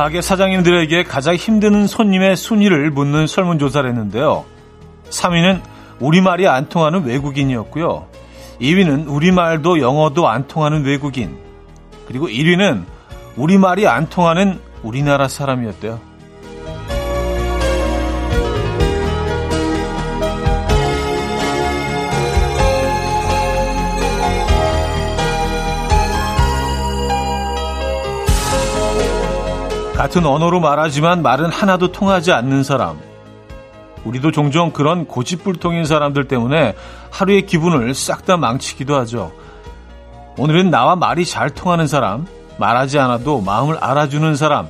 가게 사장님들에게 가장 힘드는 손님의 순위를 묻는 설문조사를 했는데요. 3위는 우리말이 안 통하는 외국인이었고요. 2위는 우리말도 영어도 안 통하는 외국인. 그리고 1위는 우리말이 안 통하는 우리나라 사람이었대요. 같은 언어로 말하지만 말은 하나도 통하지 않는 사람. 우리도 종종 그런 고집불통인 사람들 때문에 하루의 기분을 싹 다 망치기도 하죠. 오늘은 나와 말이 잘 통하는 사람, 말하지 않아도 마음을 알아주는 사람,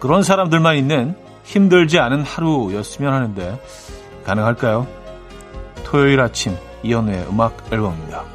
그런 사람들만 있는 힘들지 않은 하루였으면 하는데 가능할까요? 토요일 아침 이연우의 음악 앨범입니다.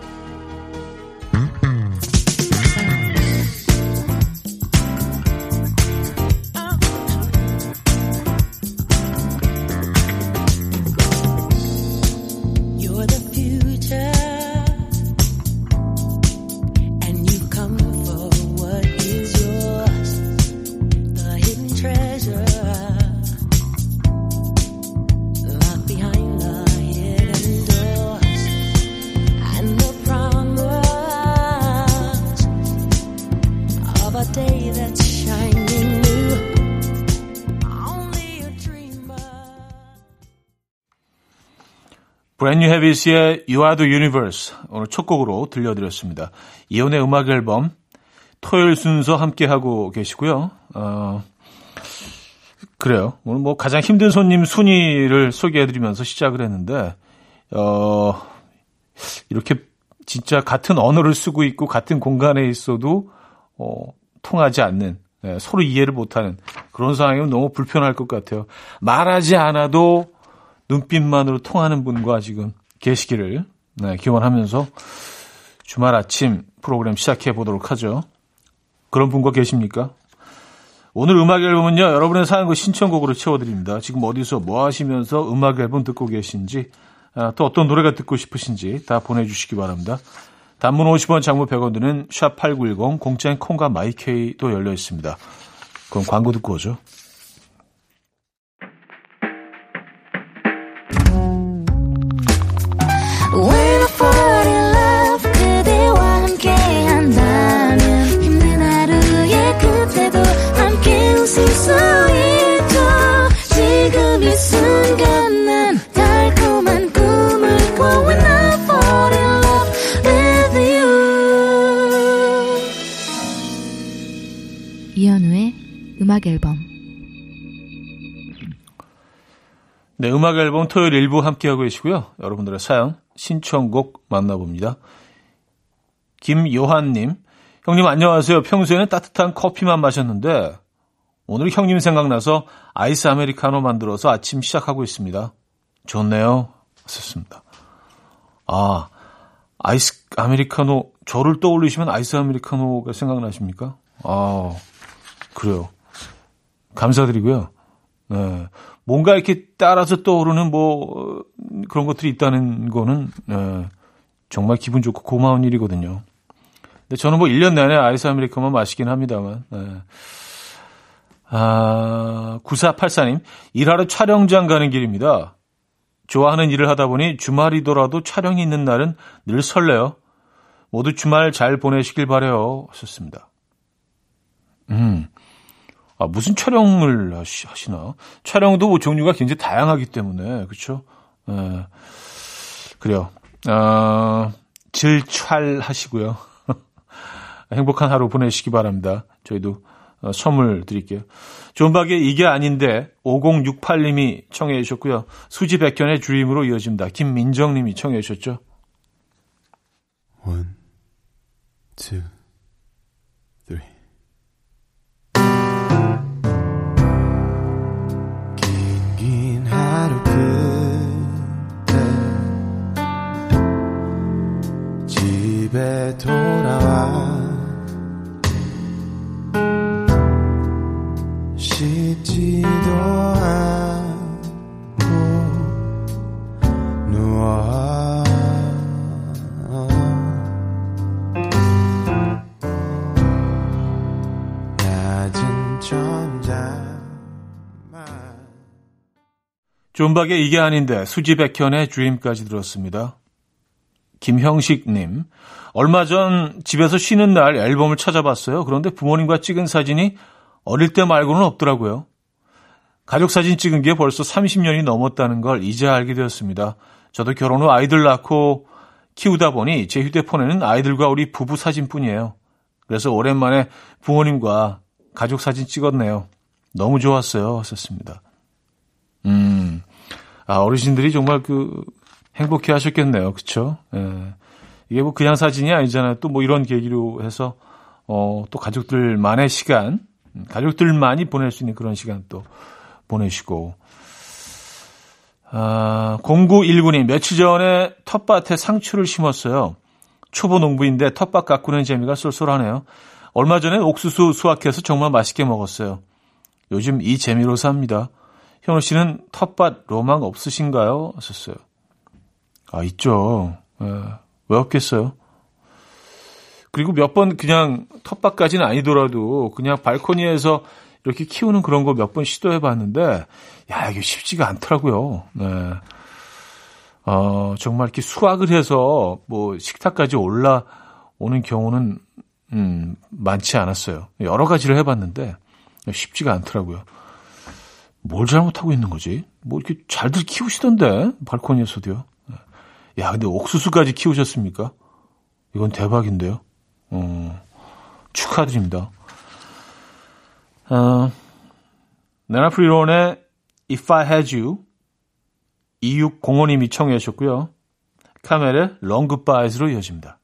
브랜뉴 헤비스의 You Are the Universe 오늘 첫 곡으로 들려드렸습니다. 이혼의 음악 앨범 토요일 순서 함께 하고 계시고요. 어, 그래요. 오늘 뭐 가장 힘든 손님 순위를 소개해드리면서 시작을 했는데 어, 이렇게 진짜 같은 언어를 쓰고 있고 같은 공간에 있어도 어, 통하지 않는 네, 서로 이해를 못하는 그런 상황이면 너무 불편할 것 같아요. 말하지 않아도 눈빛만으로 통하는 분과 지금 계시기를 네, 기원하면서 주말 아침 프로그램 시작해 보도록 하죠. 그런 분과 계십니까? 오늘 음악 앨범은요, 여러분의 사연과 신청곡으로 채워드립니다. 지금 어디서 뭐 하시면서 음악 앨범 듣고 계신지, 아, 또 어떤 노래가 듣고 싶으신지 다 보내주시기 바랍니다. 단문 50원, 장문 100원 드는 샵8910, 공짜인 콩과 마이케이도 열려 있습니다. 그럼 광고 듣고 오죠. 음악 앨범 네, 음악 앨범 토요일 일부 함께하고 계시고요. 여러분들의 사연, 신청곡 만나봅니다. 김요한님, 형님 안녕하세요. 평소에는 따뜻한 커피만 마셨는데 오늘 형님 생각나서 아이스 아메리카노 만들어서 아침 시작하고 있습니다. 좋네요. 썼습니다. 아, 아이스 아메리카노, 저를 떠올리시면 아이스 아메리카노가 생각나십니까? 아, 그래요. 감사드리고요. 네. 뭔가 이렇게 따라서 떠오르는 뭐 그런 것들이 있다는 거는 네. 정말 기분 좋고 고마운 일이거든요. 근데 저는 뭐 1년 내내 아이스 아메리카노만 마시긴 합니다만. 네. 아, 9484님, 일하러 촬영장 가는 길입니다. 좋아하는 일을 하다 보니 주말이더라도 촬영이 있는 날은 늘 설레요. 모두 주말 잘 보내시길 바래요. 하셨습니다. 음, 아, 무슨 촬영을 하시나? 촬영도 뭐 종류가 굉장히 다양하기 때문에, 그쵸? 예. 그래요. 아, 질촬 하시고요. 행복한 하루 보내시기 바랍니다. 저희도 어, 선물 드릴게요. 존박의 이게 아닌데 5068님이 청해 주셨고요. 수지 백현의 드림으로 이어집니다. 김민정님이 청해 주셨죠. One, two. 존박의 이게 아닌데 수지 백현의 주임까지 들었습니다. 김형식님, 얼마 전 집에서 쉬는 날 앨범을 찾아봤어요. 그런데 부모님과 찍은 사진이 어릴 때 말고는 없더라고요. 가족 사진 찍은 게 벌써 30년이 넘었다는 걸 이제 알게 되었습니다. 저도 결혼 후 아이들 낳고 키우다 보니 제 휴대폰에는 아이들과 우리 부부 사진뿐이에요. 그래서 오랜만에 부모님과 가족 사진 찍었네요. 너무 좋았어요. 썼습니다. 음, 아, 어르신들이 정말 그 행복해 하셨겠네요. 그쵸? 예. 이게 뭐 그냥 사진이 아니잖아요. 또 뭐 이런 계기로 해서, 어, 또 가족들만의 시간, 가족들만이 보낼 수 있는 그런 시간 또 보내시고. 아, 0919님, 며칠 전에 텃밭에 상추를 심었어요. 초보 농부인데 텃밭 가꾸는 재미가 쏠쏠하네요. 얼마 전에 옥수수 수확해서 정말 맛있게 먹었어요. 요즘 이 재미로 삽니다. 현우 씨는 텃밭 로망 없으신가요? 하셨어요. 아, 있죠. 예, 왜 없겠어요? 그리고 몇 번 그냥 텃밭까지는 아니더라도 그냥 발코니에서 이렇게 키우는 그런 거 몇 번 시도해 봤는데, 야, 이게 쉽지가 않더라고요. 네. 어, 정말 이렇게 수확을 해서 뭐 식탁까지 올라오는 경우는, 음, 많지 않았어요. 여러 가지를 해 봤는데, 쉽지가 않더라고요. 뭘 잘못하고 있는 거지? 뭐 이렇게 잘들 키우시던데, 발코니에서도요. 네. 야, 근데 옥수수까지 키우셨습니까? 이건 대박인데요. 어, 축하드립니다. 어, 나나 프리론의 If I Had You 2605님이 청해 주셨고요. 카멜의 Long Goodbyes로 이어집니다.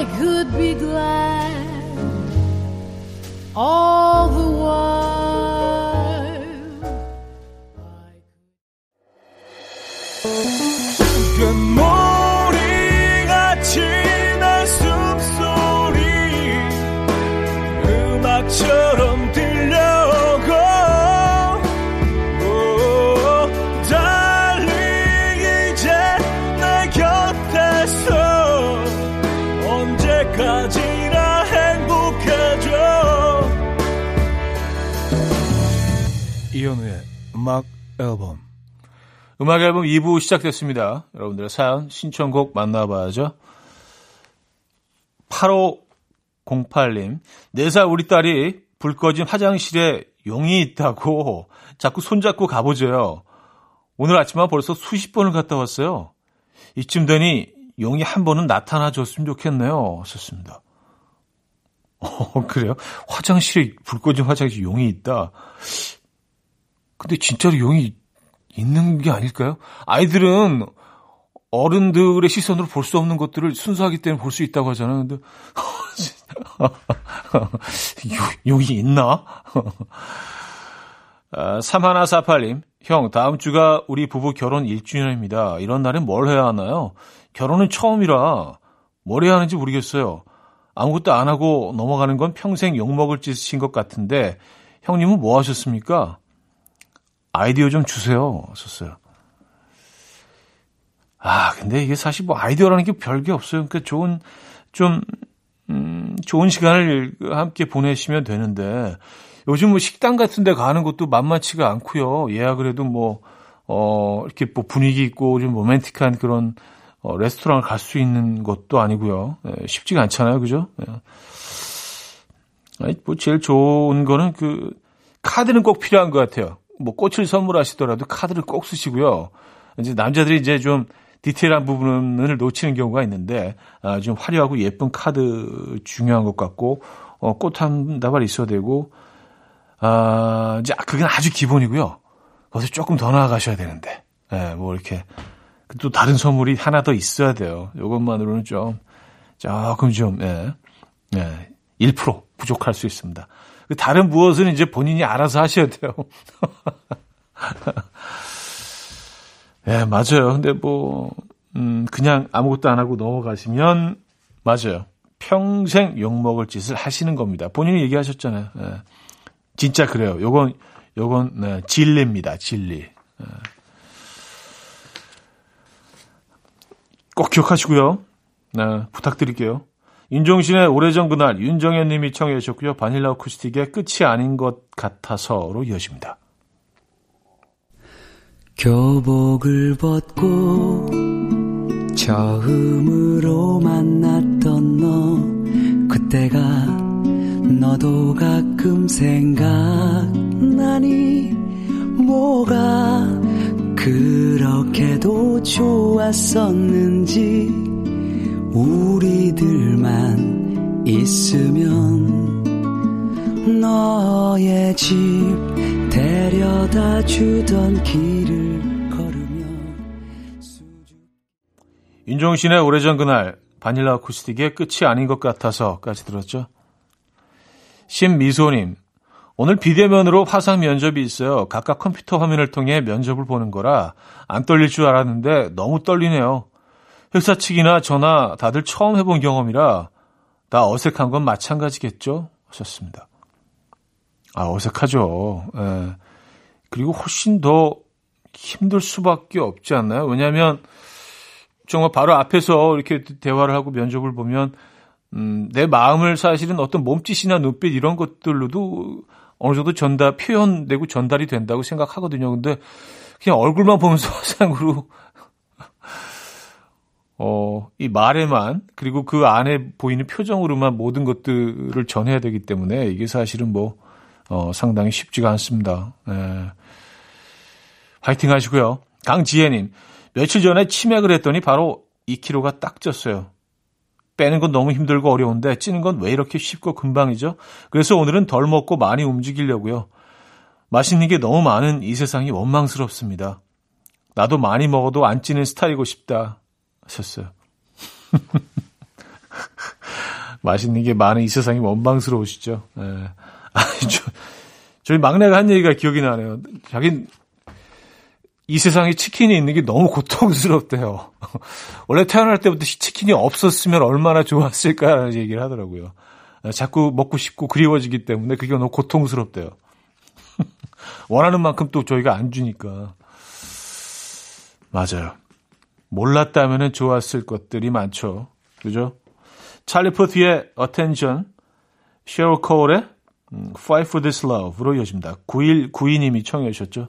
I could be glad. All 음악 앨범. 음악 앨범 2부 시작됐습니다. 여러분들의 사연, 신청곡 만나봐야죠. 8508님, 4살 우리 딸이 불 꺼진 화장실에 용이 있다고 자꾸 손잡고 가보죠요. 오늘 아침에 벌써 수십 번을 갔다 왔어요. 이쯤 되니 용이 한 번은 나타나 줬으면 좋겠네요. 썼습니다. 어, 그래요? 화장실에, 불 꺼진 화장실에 용이 있다. 근데 진짜로 용이 있는 게 아닐까요? 아이들은 어른들의 시선으로 볼 수 없는 것들을 순수하기 때문에 볼 수 있다고 하잖아요. 근데 용이 있나? 아, 3148님, 형, 다음 주가 우리 부부 결혼 1주년입니다. 이런 날엔 뭘 해야 하나요? 결혼은 처음이라 뭘 해야 하는지 모르겠어요. 아무것도 안 하고 넘어가는 건 평생 욕먹을 짓인 것 같은데, 형님은 뭐 하셨습니까? 아이디어 좀 주세요. 썼어요. 아, 근데 이게 사실 뭐 아이디어라는 게 별게 없어요. 그러니까 좋은, 좀, 음, 좋은 시간을 함께 보내시면 되는데, 요즘 뭐 식당 같은 데 가는 것도 만만치가 않고요. 예약을 해도 뭐, 어, 이렇게 뭐 분위기 있고 좀 로맨틱한 그런, 어, 레스토랑을 갈 수 있는 것도 아니고요. 예, 쉽지가 않잖아요. 그죠? 예. 아니, 뭐 제일 좋은 거는 그, 카드는 꼭 필요한 것 같아요. 뭐 꽃을 선물하시더라도 카드를 꼭 쓰시고요. 이제 남자들이 이제 좀 디테일한 부분을 놓치는 경우가 있는데 아, 좀 화려하고 예쁜 카드 중요한 것 같고 어, 꽃 한 다발 있어야 되고 아, 이제 그게 아주 기본이고요. 거기서 조금 더 나아가셔야 되는데 예, 뭐 이렇게 또 다른 선물이 하나 더 있어야 돼요. 이것만으로는 좀 조금 좀 예, 예, 1% 부족할 수 있습니다. 그 다른 무엇은 이제 본인이 알아서 하셔야 돼요. 예, 맞아요. 근데 뭐, 음, 그냥 아무것도 안 하고 넘어가시면, 맞아요. 평생 욕먹을 짓을 하시는 겁니다. 본인이 얘기하셨잖아요. 예. 진짜 그래요. 요건, 요건, 네, 진리입니다. 진리. 예. 꼭 기억하시고요. 네, 부탁드릴게요. 윤종신의 오래전 그날 윤정현 님이 청해 주셨고요. 바닐라 쿠스틱의 끝이 아닌 것 같아서로 이어집니다. 교복을 벗고 처음으로 만났던 너 그때가 너도 가끔 생각나니 뭐가 그렇게도 좋았었는지 우리들만 있으면 너의 집 데려다 주던 길을 걸으며 윤종신의 오래전 그날 바닐라 아쿠스틱의 끝이 아닌 것 같아서까지 들었죠. 신미소님 오늘 비대면으로 화상 면접이 있어요. 각각 컴퓨터 화면을 통해 면접을 보는 거라 안 떨릴 줄 알았는데 너무 떨리네요. 회사 측이나 전화 다들 처음 해본 경험이라 다 어색한 건 마찬가지겠죠? 하셨습니다. 아, 어색하죠. 예. 그리고 훨씬 더 힘들 수밖에 없지 않나요? 왜냐하면 정말 바로 앞에서 이렇게 대화를 하고 면접을 보면 음, 내 마음을 사실은 어떤 몸짓이나 눈빛 이런 것들로도 어느 정도 전달, 표현되고 전달이 된다고 생각하거든요. 근데 그냥 얼굴만 보면서 화상으로, 어, 이 말에만, 그리고 그 안에 보이는 표정으로만 모든 것들을 전해야 되기 때문에 이게 사실은 뭐, 어, 상당히 쉽지가 않습니다. 네. 화이팅 하시고요. 강지혜님, 며칠 전에 치맥을 했더니 바로 2kg가 딱 쪘어요. 빼는 건 너무 힘들고 어려운데 찌는 건 왜 이렇게 쉽고 금방이죠? 그래서 오늘은 덜 먹고 많이 움직이려고요. 맛있는 게 너무 많은 이 세상이 원망스럽습니다. 나도 많이 먹어도 안 찌는 스타일이고 싶다 하셨어요. 맛있는 게 많은 이 세상이 원망스러우시죠? 네. 아, 저, 저희 막내가 한 얘기가 기억이 나네요. 자긴 이 세상에 치킨이 있는 게 너무 고통스럽대요. 원래 태어날 때부터 치킨이 없었으면 얼마나 좋았을까라는 얘기를 하더라고요. 자꾸 먹고 싶고 그리워지기 때문에 그게 너무 고통스럽대요. 원하는 만큼 또 저희가 안 주니까. 맞아요. 몰랐다면 좋았을 것들이 많죠. 그죠? 찰리 포트의 Attention, 셰럴 코울의 Fight for This Love로 이어집니다. 9192님이 청해 주셨죠.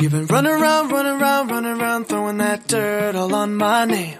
You've been running around, running around, running around, throwing that dirt all on my name.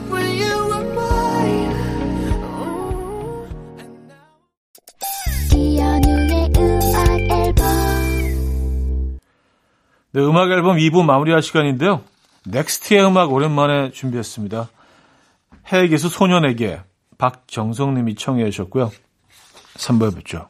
네, 음악 앨범 2부 마무리할 시간인데요. 넥스트의 음악 오랜만에 준비했습니다. 기수 소년에게 박정성님이 청해 주셨고요. 3부에 뵙죠.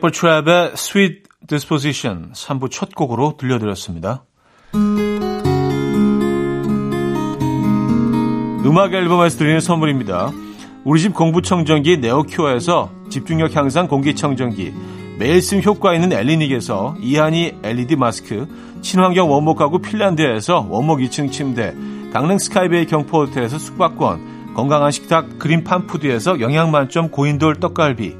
Temple Trap의 Sweet Disposition 3부 첫 곡으로 들려드렸습니다. 음악 앨범에서 드리는 선물입니다. 우리 집 공부청정기 네오큐어에서 집중력 향상 공기청정기 매일 쓴 효과 있는 엘리닉에서 이하니 LED 마스크 친환경 원목 가구 핀란드에서 원목 2층 침대 강릉 스카이베이 경포호텔에서 숙박권 건강한 식탁 그린 팜푸드에서 영양만점 고인돌 떡갈비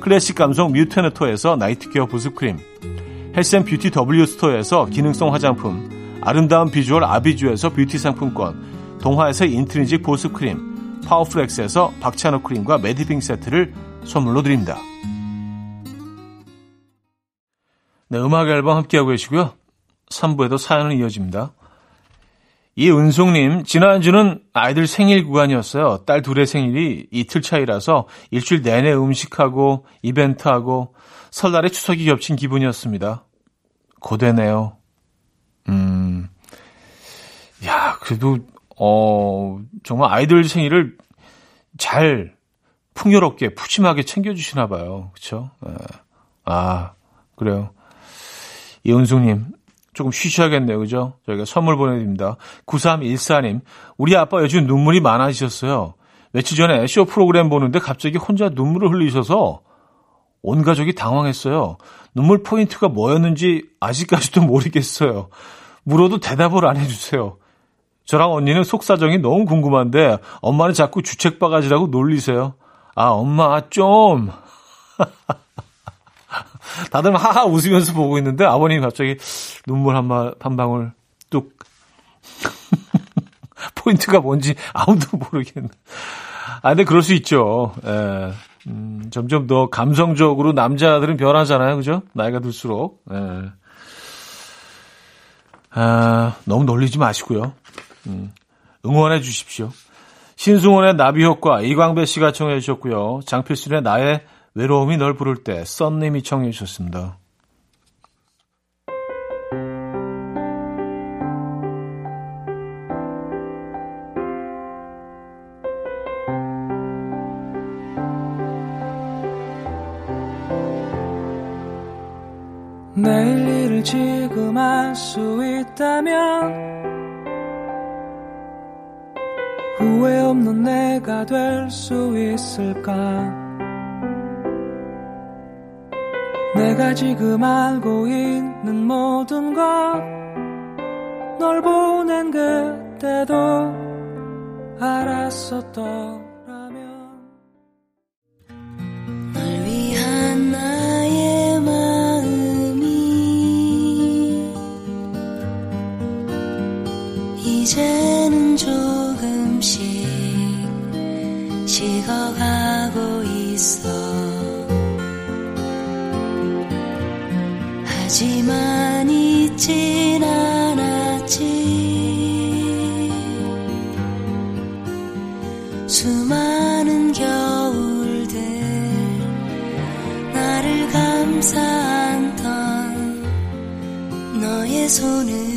클래식 감성 뮤테너토에서 night care 부스크림, 헬센 뷰티 W 스토어에서 기능성 화장품, 아름다운 비주얼 아비주에서 뷰티 상품권, 동화에서 인트리직 보습크림, 파워플렉스에서 박찬호 크림과 매디핑 세트를 선물로 드립니다. 네, 음악 앨범 함께하고 계시고요. 3부에도 사연은 이어집니다. 이은송님, 지난주는 아이들 생일 구간이었어요. 딸 둘의 생일이 이틀 차이라서 일주일 내내 음식하고 이벤트하고 설날에 추석이 겹친 기분이었습니다. 고되네요. 음, 야, 그래도, 어, 정말 아이들 생일을 잘 풍요롭게 푸짐하게 챙겨주시나 봐요. 그쵸? 네. 아, 그래요. 이은숙님, 조금 쉬셔야겠네요. 그죠? 저희가 선물 보내드립니다. 9314님, 우리 아빠 요즘 눈물이 많아지셨어요. 며칠 전에 쇼 프로그램 보는데 갑자기 혼자 눈물을 흘리셔서 온 가족이 당황했어요. 눈물 포인트가 뭐였는지 아직까지도 모르겠어요. 물어도 대답을 안 해주세요. 저랑 언니는 속사정이 너무 궁금한데 엄마는 자꾸 주책바가지라고 놀리세요. 아, 엄마 좀. 다들 하하 웃으면서 보고 있는데 아버님이 갑자기 눈물 한, 마, 한 방울 뚝. 포인트가 뭔지 아무도 모르겠네. 아, 근데 그럴 수 있죠. 예. 음, 점점 더 감성적으로 남자들은 변하잖아요. 그죠? 나이가 들수록. 예. 아, 너무 놀리지 마시고요. 음, 응원해 주십시오. 신승원의 나비 효과 이광배 씨가 청해 주셨고요. 장필순의 나의 외로움이 널 부를 때 썬님이 청해 주셨습니다. 내일 일을 지금 할 수 있다면 후회 없는 내가 될 수 있을까 내가 지금 알고 있는 모든 것 널 보낸 그때도 알았었더 수많은 겨울들 나를 감싸 안던 너의 손을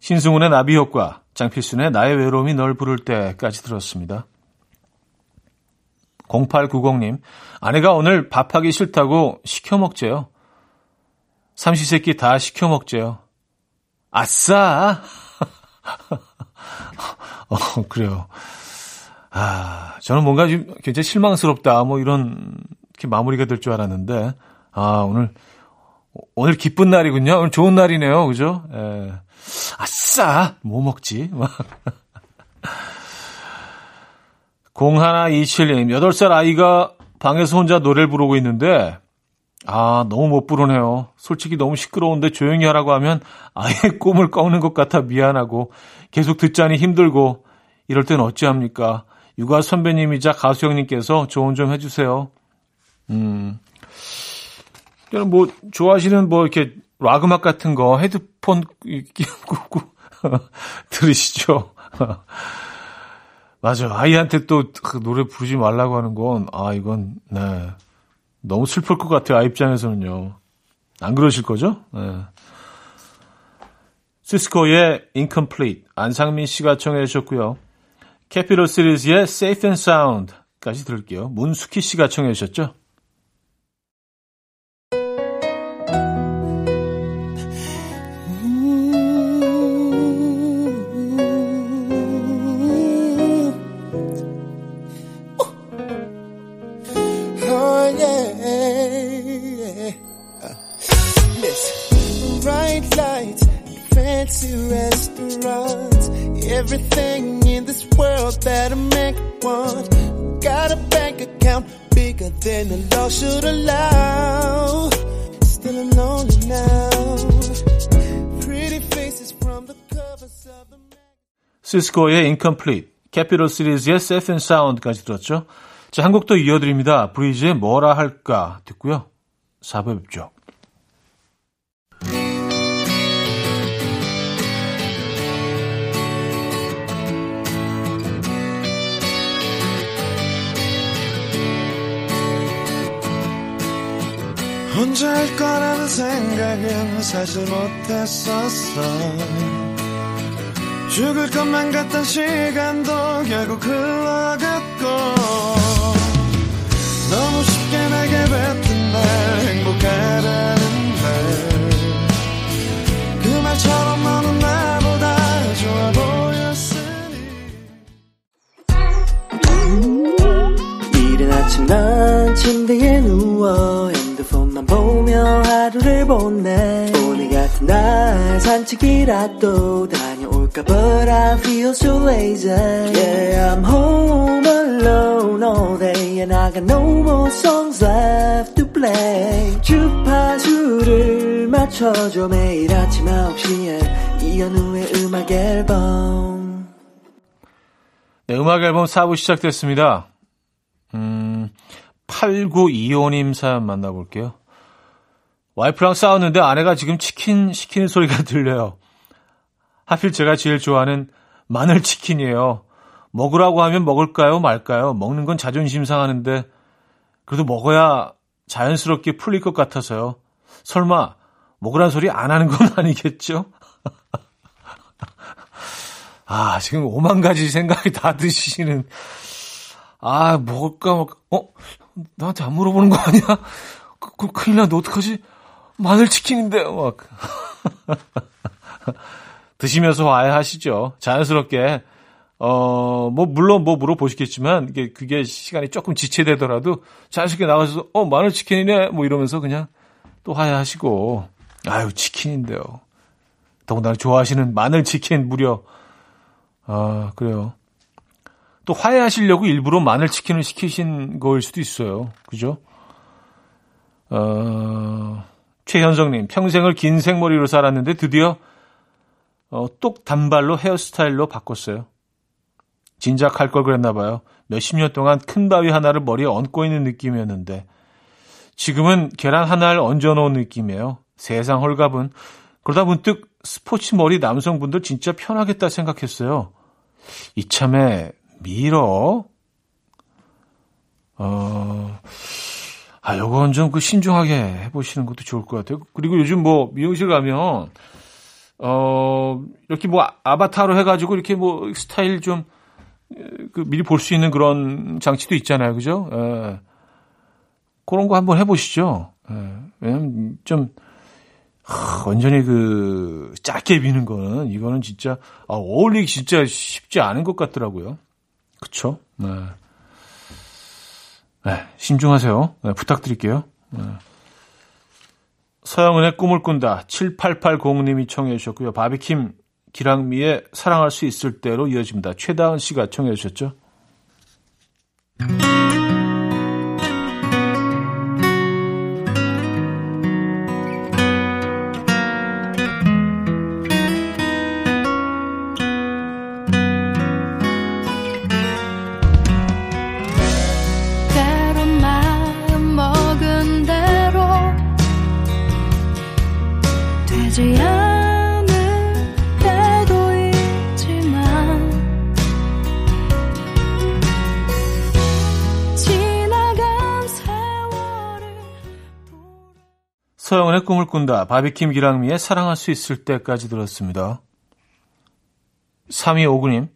신승훈의 나비 효과, 장필순의 나의 외로움이 널 부를 때까지 들었습니다. 0890님, 아내가 오늘 밥하기 싫다고 시켜 먹재요. 삼시세끼 다 시켜 먹재요. 아싸! 어, 그래요. 아, 저는 뭔가 좀 굉장히 실망스럽다. 뭐 이런, 이렇게 마무리가 될 줄 알았는데, 아, 오늘, 오늘 기쁜 날이군요. 오늘 좋은 날이네요. 그죠? 예. 아싸! 뭐 먹지? 막. 0127님, 8살 아이가 방에서 혼자 노래를 부르고 있는데, 아, 너무 못 부르네요. 솔직히 너무 시끄러운데 조용히 하라고 하면 아예 꿈을 꺾는 것 같아 미안하고, 계속 듣자니 힘들고, 이럴 땐 어찌합니까? 육아 선배님이자 가수 형님께서 조언 좀 해주세요. 음. 뭐, 좋아하시는 뭐, 이렇게, 락 음악 같은 거 헤드폰 끼고 들으시죠. 맞아. 아이한테 또 그 노래 부르지 말라고 하는 건, 아, 이건, 네. 너무 슬플 것 같아요. 아이 입장에서는요. 안 그러실 거죠? 네. 시스코의 Incomplete, 안상민 씨가 청해 주셨고요. 캐피럴 시리즈의 Safe and Sound까지 들을게요. 문수키 씨가 청해 주셨죠? Everything in this world that a man could want. Got a bank account bigger than the law should allow. Still I'm lonely now. Pretty faces from the covers of the 시스코의 Incomplete, 캐피럴 시리즈의 Safe and Sound까지 들었죠. 자, 한곡더 이어드립니다. 브리즈의 뭐라 할까 듣고요. 4부 뵙죠. 할 거라는 생각은 사실 못했었어. 죽을 것만 같던 시간도 결국 흘러갔고 날 산책이라도 다녀올까 But I feel so lazy Yeah I'm home alone all day And I got no more songs left to play 주파수를 맞춰줘 매일 아침 9시에 이현우의 음악 앨범 네, 음악 앨범 4부 시작됐습니다. 음, 8925님 사연 만나볼게요. 와이프랑 싸웠는데 아내가 지금 치킨 시키는 소리가 들려요. 하필 제가 제일 좋아하는 마늘 치킨이에요. 먹으라고 하면 먹을까요, 말까요? 먹는 건 자존심 상하는데 그래도 먹어야 자연스럽게 풀릴 것 같아서요. 설마 먹으란 소리 안 하는 건 아니겠죠? 아, 지금 오만 가지 생각이 다 드시는 아, 먹을까, 어? 나한테 안 물어보는 거 아니야? 그, 그, 큰일 났는데, 어떡하지? 마늘 치킨인데, 막. 드시면서 화해하시죠. 자연스럽게 어, 뭐, 물론 뭐 물어보시겠지만, 이게, 그게 시간이 조금 지체되더라도, 자연스럽게 나가서, 어, 마늘 치킨이네? 뭐 이러면서 그냥 또 화해하시고, 아유, 치킨인데요. 더군다나 좋아하시는 마늘 치킨 무려, 아, 그래요. 또 화해하시려고 일부러 마늘 치킨을 시키신 거일 수도 있어요. 그죠? 어, 최현정님, 평생을 긴 생머리로 살았는데 드디어 어, 똑 단발로 헤어스타일로 바꿨어요. 진작 할 걸 그랬나 봐요. 몇십 년 동안 큰 바위 하나를 머리에 얹고 있는 느낌이었는데 지금은 계란 하나를 얹어 놓은 느낌이에요. 세상 헐갑은 그러다 문득 스포츠 머리 남성분들 진짜 편하겠다 생각했어요. 이참에 밀어. 어, 아, 요건 좀 그 신중하게 해보시는 것도 좋을 것 같아요. 그리고 요즘 뭐 미용실 가면, 어, 이렇게 뭐 아바타로 해가지고 이렇게 뭐 스타일 좀, 그 미리 볼 수 있는 그런 장치도 있잖아요. 그죠? 예. 그런 거 한번 해보시죠. 예. 왜냐면 좀, 하, 완전히 그, 짧게 미는 거는, 이거는 진짜, 아, 어울리기 진짜 쉽지 않은 것 같더라고요. 그쵸? 네. 네, 신중하세요. 네, 부탁드릴게요. 네. 서영은의 꿈을 꾼다. 7880님이 청해 주셨고요. 바비킴 기랑미의 사랑할 수 있을 때로 이어집니다. 최다은 씨가 청해 주셨죠. 때 서영은의 꿈을 꾼다. 바비킴 기랑미의 사랑할 수 있을 때까지 들었습니다. 3259님,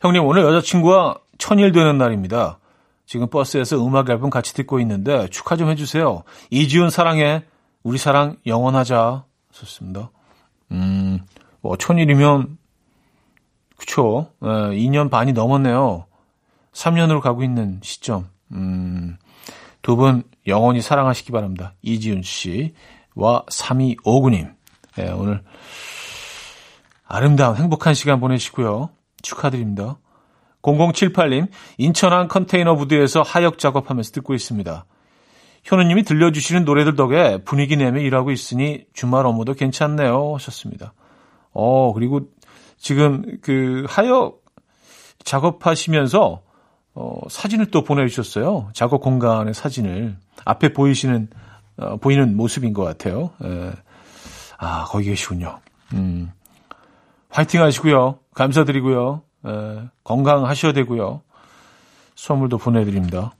형님 오늘 여자친구와 천일 되는 날입니다. 지금 버스에서 음악 앨범 같이 듣고 있는데 축하 좀 해주세요. 이지훈 사랑해. 우리 사랑 영원하자. 좋습니다. 음, 뭐 천일이면 그쵸. 예, 2년 반이 넘었네요. 3년으로 가고 있는 시점. 음, 두 분 영원히 사랑하시기 바랍니다. 이지훈 씨 와 3259님. 예, 오늘 아름다운 행복한 시간 보내시고요. 축하드립니다. 0078님, 인천항 컨테이너 부두에서 하역 작업하면서 듣고 있습니다. 현우님이 들려주시는 노래들 덕에 분위기 내며 일하고 있으니 주말 업무도 괜찮네요. 하셨습니다. 어, 그리고 지금 그 하역 작업하시면서 어, 사진을 또 보내주셨어요. 작업 공간의 사진을. 앞에 보이시는, 어, 보이는 모습인 것 같아요. 예. 아, 거기 계시군요. 음. 화이팅 하시고요. 감사드리고요. 에, 건강하셔야 되고요. 선물도 보내드립니다.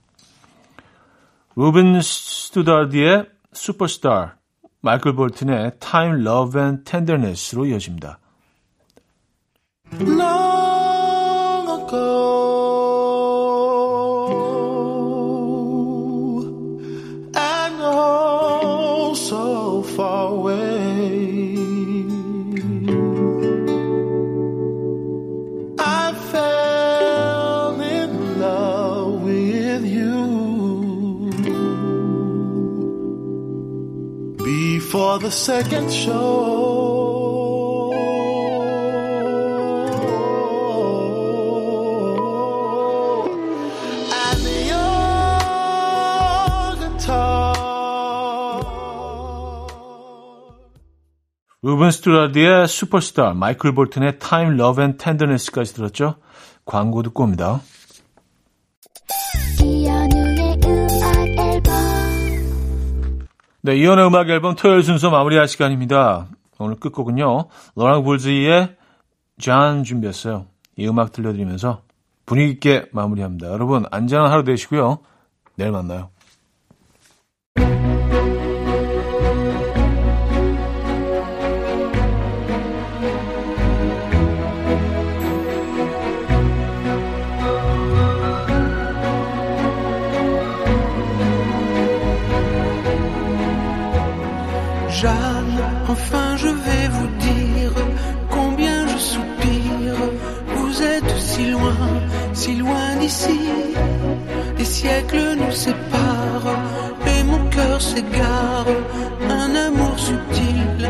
루벤 스투다디의 슈퍼스타, 마이클 볼튼의 Time, Love and Tenderness로 이어집니다. long before the second show. And your guitar. 루벤 스투다디의 슈퍼스타, 마이클 볼튼의 Time, Love and Tenderness까지 들었죠. 광고 듣고 옵니다. 네, 이연의 음악 앨범 토요일 순서 마무리할 시간입니다. 오늘 끝곡은요. 로랑 볼즈의 잔 준비했어요. 이 음악 들려드리면서 분위기 있게 마무리합니다. 여러분 안전한 하루 되시고요. 내일 만나요. siècles nous séparent et mon cœur s'égare. Un amour subtil